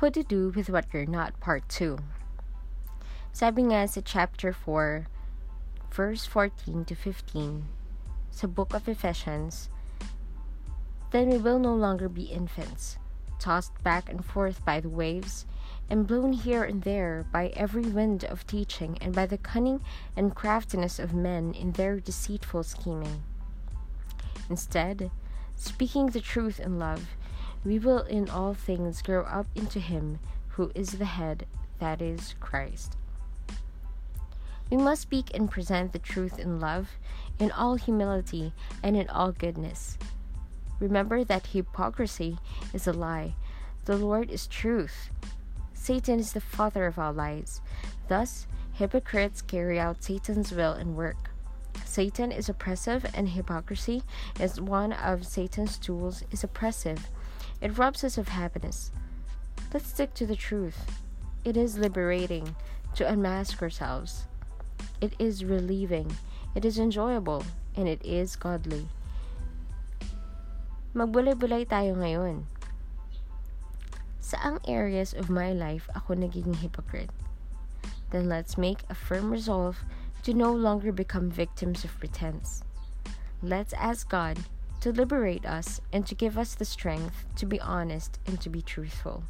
What to do with what you're not, part 2. Sabi nga sa chapter 4, verse 14 to 15, sa book of Ephesians, Then we will no longer be infants, tossed back and forth by the waves, and blown here and there by every wind of teaching and by the cunning and craftiness of men in their deceitful scheming. Instead, speaking the truth in love, we will in all things grow up into Him who is the head, that is, Christ. We must speak and present the truth in love, in all humility, and in all goodness. Remember that hypocrisy is a lie. The Lord is truth. Satan is the father of all lies. Thus, hypocrites carry out Satan's will and work. Satan is oppressive, and hypocrisy, as one of Satan's tools, is oppressive. It robs us of happiness. Let's stick to the truth. It is liberating to unmask ourselves. It is relieving. It is enjoyable. And it is godly. Magbulay-bulay tayo ngayon. Saang areas of my life ako naging hypocrite? Then let's make a firm resolve to no longer become victims of pretense. Let's ask God to liberate us and to give us the strength to be honest and to be truthful.